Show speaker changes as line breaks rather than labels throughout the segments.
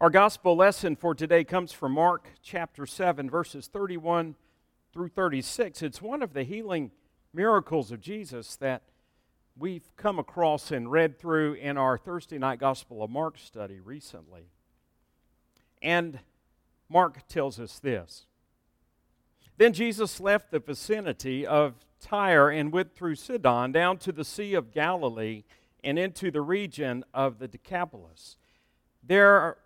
Our gospel lesson for today comes from Mark chapter 7, verses 31 through 36. It's one of the healing miracles of Jesus that we've come across and read through in our Thursday night Gospel of Mark study recently. And Mark tells us this Then Jesus left the vicinity of Tyre and went through Sidon down to the Sea of Galilee and into the region of the Decapolis. There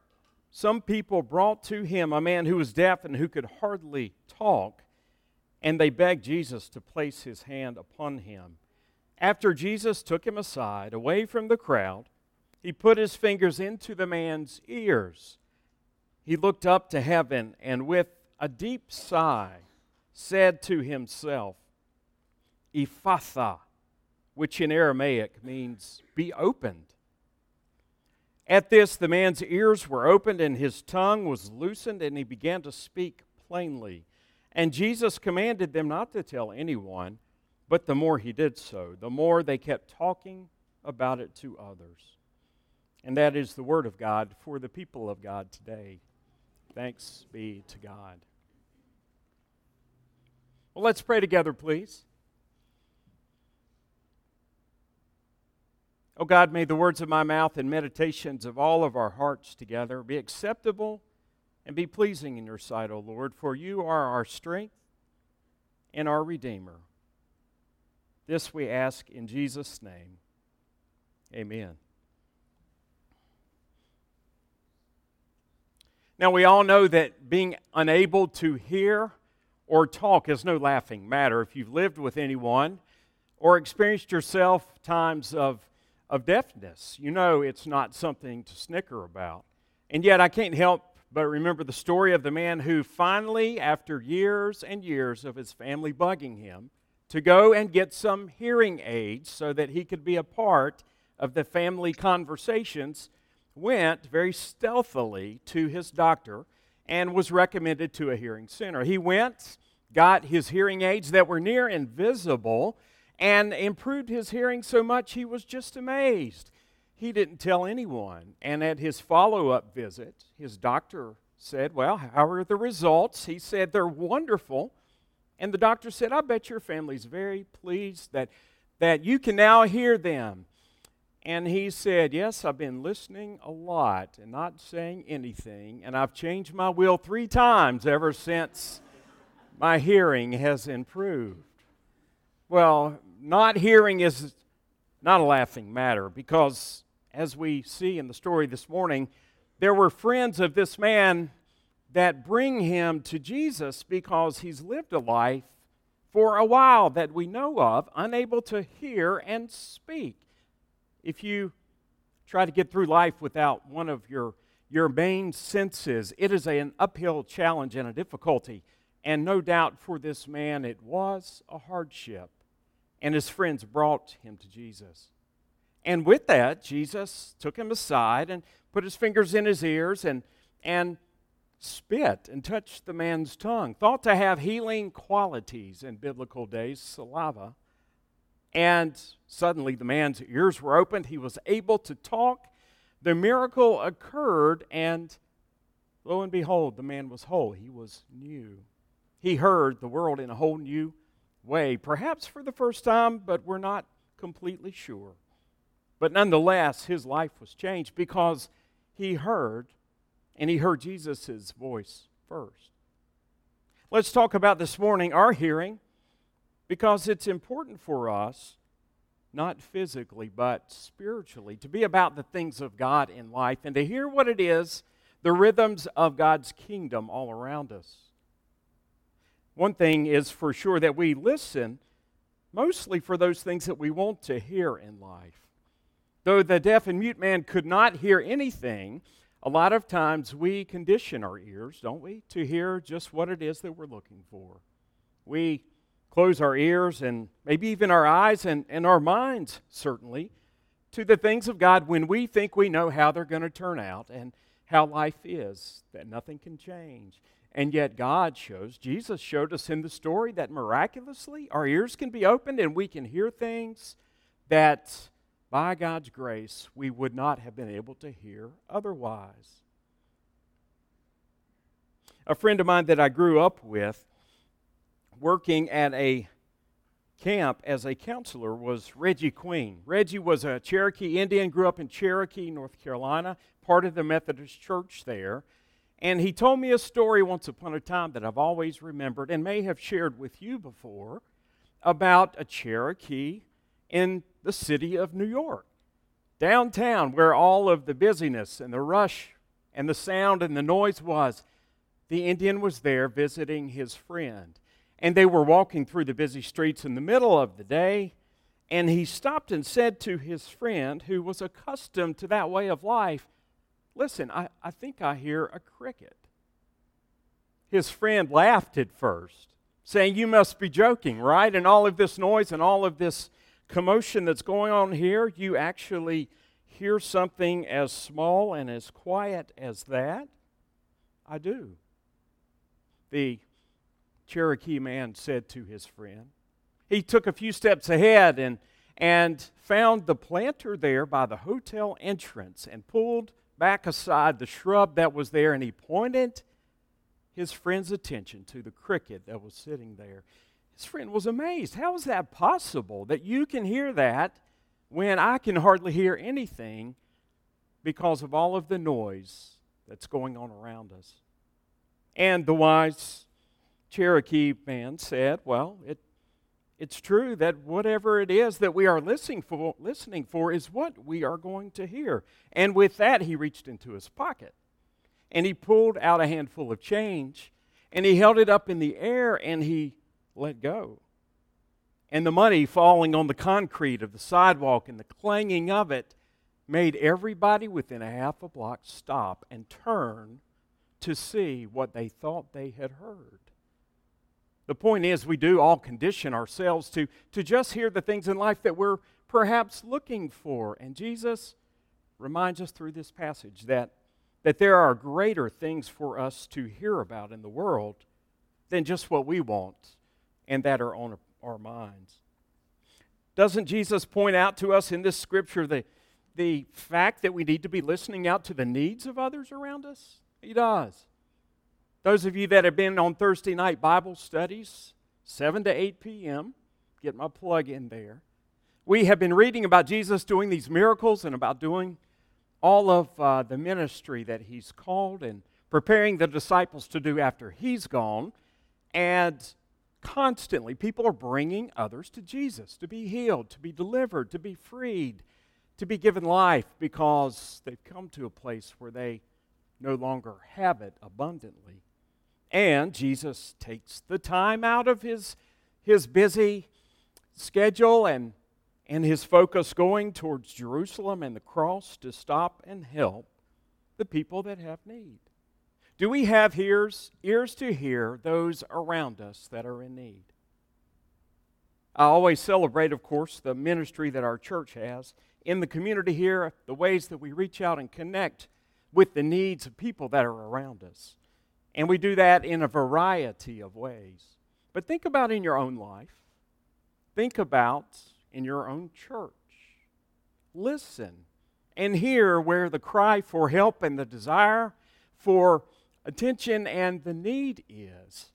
some people brought to him a man who was deaf and who could hardly talk, and they begged Jesus to place his hand upon him. After Jesus took him aside, away from the crowd, he put his fingers into the man's ears. He looked up to heaven and, with a deep sigh, said to himself, Ephphatha, which in Aramaic means be opened. At this, the man's ears were opened and his tongue was loosened, and he began to speak plainly. And Jesus commanded them not to tell anyone, but the more he did so, the more they kept talking about it to others. And that is the word of God for the people of God today. Thanks be to God. Well, let's pray together, please. Oh God, may the words of my mouth and meditations of all of our hearts together be acceptable and be pleasing in your sight, O Lord, for you are our strength and our Redeemer. This we ask in Jesus' name. Amen. Now, we all know that being unable to hear or talk is no laughing matter. If you've lived with anyone or experienced yourself times of of deafness. You know it's not something to snicker about. And yet I can't help but remember the story of the man who finally, after years and years of his family bugging him, to go and get some hearing aids so that he could be a part of the family conversations, went very stealthily to his doctor and was recommended to a hearing center. He went, got his hearing aids that were near invisible and improved his hearing so much he was just amazed. He didn't tell anyone. And at his follow up visit, his doctor said, Well, how are the results? He said, They're wonderful. And the doctor said, I bet your family's very pleased that, that you can now hear them. And he said, Yes, I've been listening a lot and not saying anything, and I've changed my will three times ever since my hearing has improved. Well, not hearing is not a laughing matter because, as we see in the story this morning, there were friends of this man that bring him to Jesus because he's lived a life for a while that we know of, unable to hear and speak. If you try to get through life without one of your, your main senses, it is an uphill challenge and a difficulty. And no doubt for this man, it was a hardship and his friends brought him to Jesus. And with that, Jesus took him aside and put his fingers in his ears and, and spit and touched the man's tongue, thought to have healing qualities in biblical days, saliva. And suddenly the man's ears were opened. He was able to talk. The miracle occurred, and lo and behold, the man was whole. He was new. He heard the world in a whole new way, perhaps for the first time, but we're not completely sure. But nonetheless, his life was changed because he heard, and he heard Jesus' voice first. Let's talk about this morning our hearing because it's important for us, not physically, but spiritually, to be about the things of God in life and to hear what it is, the rhythms of God's kingdom all around us. One thing is for sure that we listen mostly for those things that we want to hear in life. Though the deaf and mute man could not hear anything, a lot of times we condition our ears, don't we, to hear just what it is that we're looking for. We close our ears and maybe even our eyes and, and our minds, certainly, to the things of God when we think we know how they're going to turn out and how life is, that nothing can change. And yet, God shows, Jesus showed us in the story that miraculously our ears can be opened and we can hear things that by God's grace we would not have been able to hear otherwise. A friend of mine that I grew up with, working at a camp as a counselor, was Reggie Queen. Reggie was a Cherokee Indian, grew up in Cherokee, North Carolina, part of the Methodist Church there. And he told me a story once upon a time that I've always remembered and may have shared with you before about a Cherokee in the city of New York, downtown, where all of the busyness and the rush and the sound and the noise was. The Indian was there visiting his friend. And they were walking through the busy streets in the middle of the day. And he stopped and said to his friend, who was accustomed to that way of life, Listen, I, I think I hear a cricket. His friend laughed at first, saying, You must be joking, right? And all of this noise and all of this commotion that's going on here, you actually hear something as small and as quiet as that? I do. The Cherokee man said to his friend. He took a few steps ahead and, and found the planter there by the hotel entrance and pulled back aside the shrub that was there and he pointed his friend's attention to the cricket that was sitting there. His friend was amazed. How is that possible that you can hear that when I can hardly hear anything because of all of the noise that's going on around us? And the wise Cherokee man said, Well, it it's true that whatever it is that we are listening for, listening for is what we are going to hear. And with that, he reached into his pocket and he pulled out a handful of change and he held it up in the air and he let go. And the money falling on the concrete of the sidewalk and the clanging of it made everybody within a half a block stop and turn to see what they thought they had heard. The point is, we do all condition ourselves to, to just hear the things in life that we're perhaps looking for. And Jesus reminds us through this passage that, that there are greater things for us to hear about in the world than just what we want and that are on our minds. Doesn't Jesus point out to us in this scripture the, the fact that we need to be listening out to the needs of others around us? He does. Those of you that have been on Thursday night Bible studies, 7 to 8 p.m., get my plug in there. We have been reading about Jesus doing these miracles and about doing all of uh, the ministry that he's called and preparing the disciples to do after he's gone. And constantly, people are bringing others to Jesus to be healed, to be delivered, to be freed, to be given life because they've come to a place where they no longer have it abundantly. And Jesus takes the time out of his, his busy schedule and, and his focus going towards Jerusalem and the cross to stop and help the people that have need. Do we have ears, ears to hear those around us that are in need? I always celebrate, of course, the ministry that our church has in the community here, the ways that we reach out and connect with the needs of people that are around us. And we do that in a variety of ways. But think about in your own life. Think about in your own church. Listen and hear where the cry for help and the desire for attention and the need is.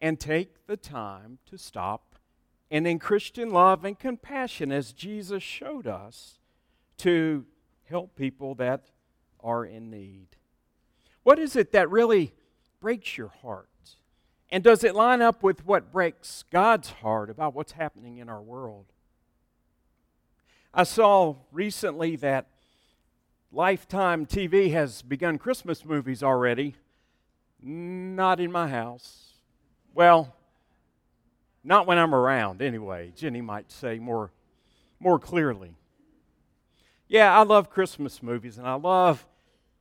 And take the time to stop and, in Christian love and compassion, as Jesus showed us, to help people that are in need. What is it that really breaks your heart? And does it line up with what breaks God's heart about what's happening in our world? I saw recently that Lifetime TV has begun Christmas movies already. Not in my house. Well, not when I'm around, anyway. Jenny might say more, more clearly. Yeah, I love Christmas movies, and I love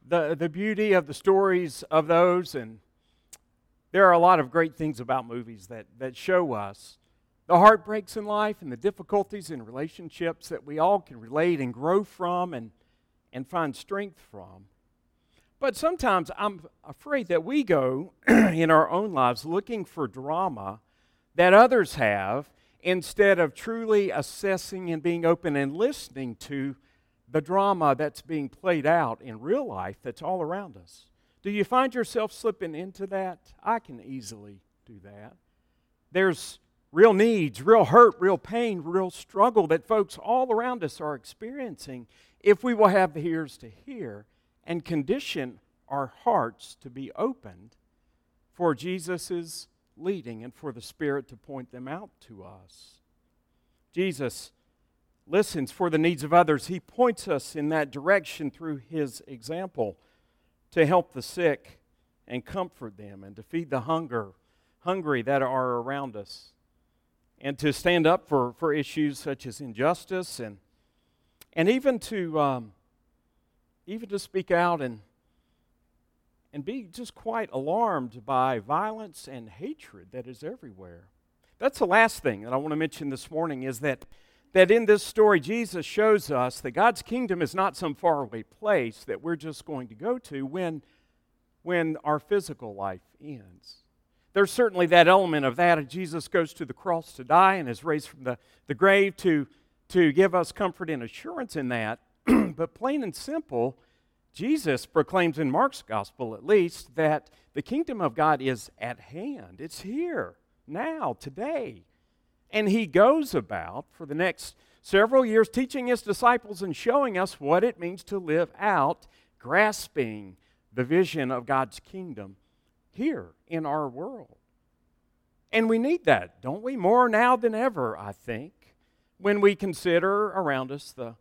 the, the beauty of the stories of those, and there are a lot of great things about movies that, that show us the heartbreaks in life and the difficulties in relationships that we all can relate and grow from and, and find strength from. But sometimes I'm afraid that we go in our own lives looking for drama that others have instead of truly assessing and being open and listening to the drama that's being played out in real life that's all around us. Do you find yourself slipping into that? I can easily do that. There's real needs, real hurt, real pain, real struggle that folks all around us are experiencing if we will have the ears to hear and condition our hearts to be opened for Jesus' leading and for the Spirit to point them out to us. Jesus listens for the needs of others. He points us in that direction through his example to help the sick and comfort them and to feed the hunger hungry that are around us and to stand up for, for issues such as injustice and, and even to um, even to speak out and, and be just quite alarmed by violence and hatred that is everywhere. That's the last thing that I want to mention this morning is that, that in this story, Jesus shows us that God's kingdom is not some faraway place that we're just going to go to when, when our physical life ends there's certainly that element of that. Jesus goes to the cross to die and is raised from the, the grave to, to give us comfort and assurance in that. but plain and simple, Jesus proclaims in Mark's gospel, at least, that the kingdom of God is at hand. It's here, now, today. And he goes about for the next several years teaching his disciples and showing us what it means to live out, grasping the vision of God's kingdom here in our world. And we need that, don't we? More now than ever, I think, when we consider around us the,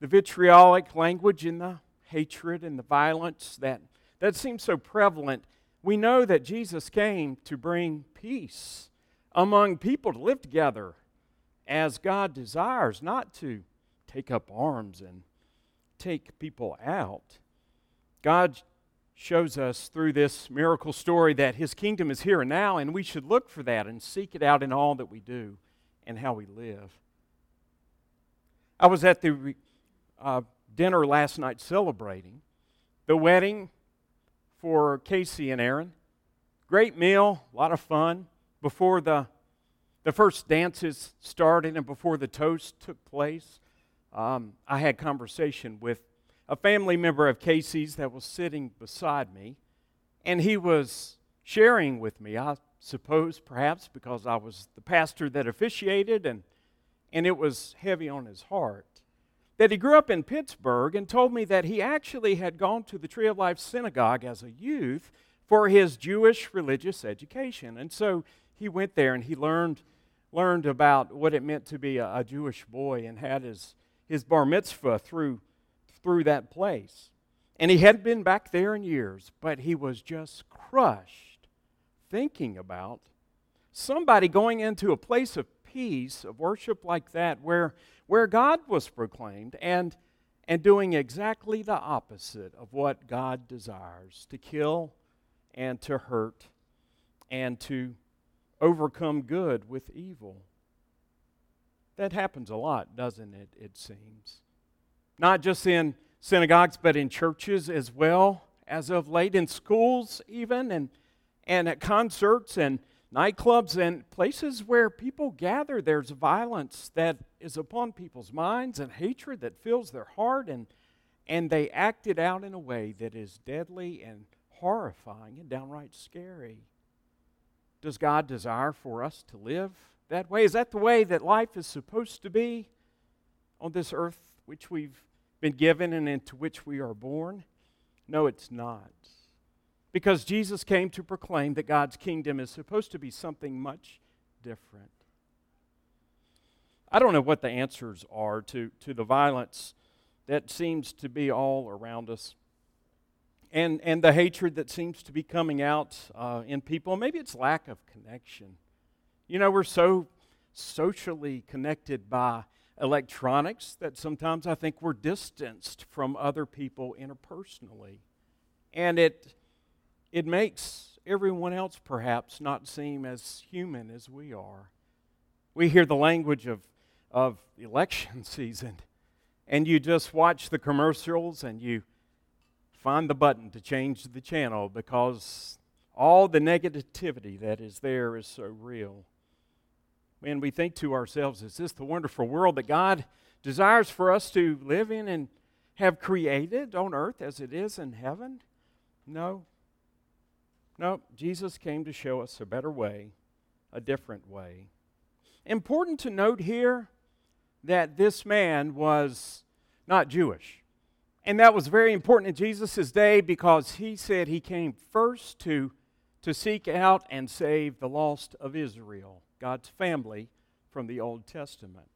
the vitriolic language and the hatred and the violence that, that seems so prevalent. We know that Jesus came to bring peace among people to live together as God desires, not to take up arms and take people out. God shows us through this miracle story that his kingdom is here and now, and we should look for that and seek it out in all that we do and how we live. I was at the uh, dinner last night celebrating the wedding for Casey and Aaron. Great meal, a lot of fun. Before the, the first dances started and before the toast took place, um, I had conversation with a family member of Casey's that was sitting beside me, and he was sharing with me, I suppose perhaps because I was the pastor that officiated and, and it was heavy on his heart, that he grew up in Pittsburgh and told me that he actually had gone to the Tree of Life Synagogue as a youth for his Jewish religious education. And so he went there and he learned, learned about what it meant to be a, a Jewish boy and had his, his bar mitzvah through through that place. And he hadn't been back there in years, but he was just crushed thinking about somebody going into a place of peace, of worship like that, where, where God was proclaimed and, and doing exactly the opposite of what God desires to kill and to hurt and to overcome good with evil. That happens a lot, doesn't it? It seems not just in synagogues, but in churches as well, as of late, in schools even, and, and at concerts and nightclubs and places where people gather. There's violence that is upon people's minds and hatred that fills their heart, and, and they act it out in a way that is deadly and horrifying and downright scary. Does God desire for us to live that way? Is that the way that life is supposed to be on this earth which we've been given and into which we are born? No, it's not. Because Jesus came to proclaim that God's kingdom is supposed to be something much different. I don't know what the answers are to, to the violence that seems to be all around us and, and the hatred that seems to be coming out uh, in people. Maybe it's lack of connection. You know, we're so socially connected by electronics that sometimes I think we're distanced from other people interpersonally. And it, it makes everyone else perhaps not seem as human as we are. We hear the language of, of election season, and you just watch the commercials and you find the button to change the channel because all the negativity that is there is so real and we think to ourselves, is this the wonderful world that God desires for us to live in and have created on earth as it is in heaven? No. No, Jesus came to show us a better way, a different way. Important to note here that this man was not Jewish. And that was very important in Jesus' day because he said he came first to, to seek out and save the lost of Israel, God's family from the Old Testament.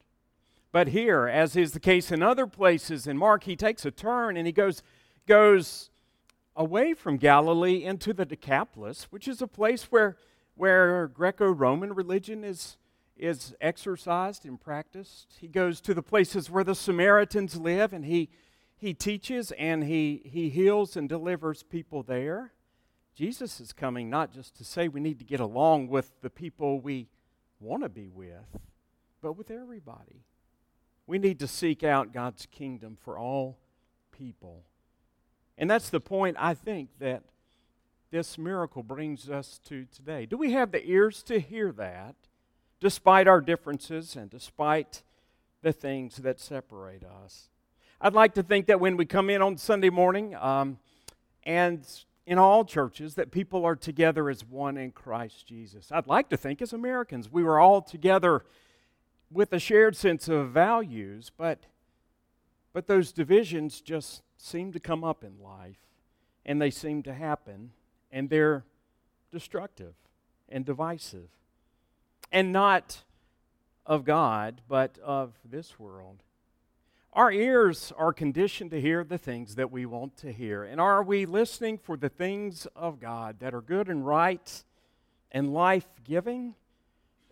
But here, as is the case in other places in Mark, he takes a turn and he goes, goes away from Galilee into the Decapolis, which is a place where, where Greco Roman religion is, is exercised and practiced. He goes to the places where the Samaritans live and he, he teaches and he, he heals and delivers people there. Jesus is coming not just to say we need to get along with the people we want to be with, but with everybody. We need to seek out God's kingdom for all people. And that's the point I think that this miracle brings us to today. Do we have the ears to hear that, despite our differences and despite the things that separate us? I'd like to think that when we come in on Sunday morning, um, and in all churches, that people are together as one in Christ Jesus. I'd like to think as Americans, we were all together with a shared sense of values, but, but those divisions just seem to come up in life and they seem to happen and they're destructive and divisive and not of God, but of this world. Our ears are conditioned to hear the things that we want to hear. And are we listening for the things of God that are good and right and life giving?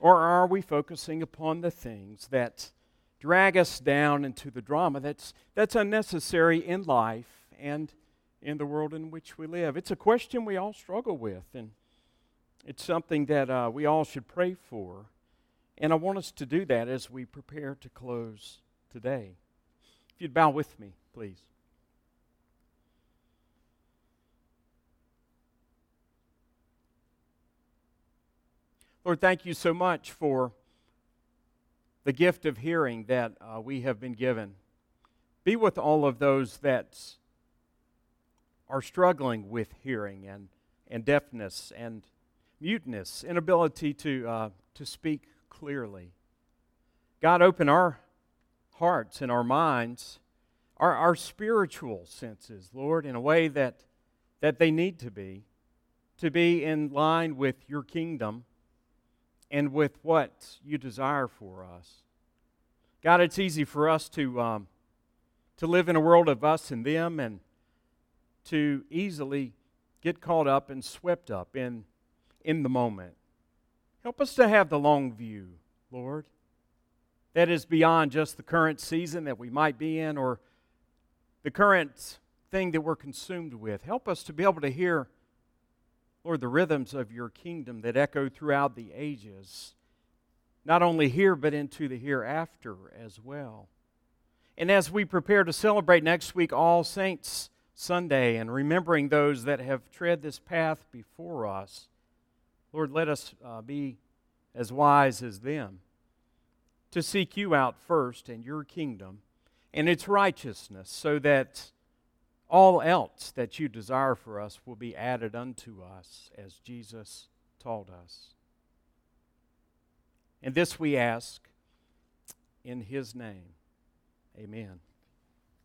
Or are we focusing upon the things that drag us down into the drama that's, that's unnecessary in life and in the world in which we live? It's a question we all struggle with, and it's something that uh, we all should pray for. And I want us to do that as we prepare to close today. If you'd bow with me, please. Lord, thank you so much for the gift of hearing that uh, we have been given. Be with all of those that are struggling with hearing and, and deafness and muteness, inability to, uh, to speak clearly. God, open our hearts and our minds, our, our spiritual senses, Lord, in a way that, that they need to be, to be in line with your kingdom and with what you desire for us. God, it's easy for us to, um, to live in a world of us and them and to easily get caught up and swept up in, in the moment. Help us to have the long view, Lord. That is beyond just the current season that we might be in or the current thing that we're consumed with. Help us to be able to hear Lord, the rhythms of your kingdom that echo throughout the ages, not only here, but into the hereafter as well. And as we prepare to celebrate next week All Saints Sunday and remembering those that have tread this path before us, Lord, let us uh, be as wise as them to seek you out first and your kingdom and its righteousness so that all else that you desire for us will be added unto us, as Jesus taught us. And this we ask in his name. Amen.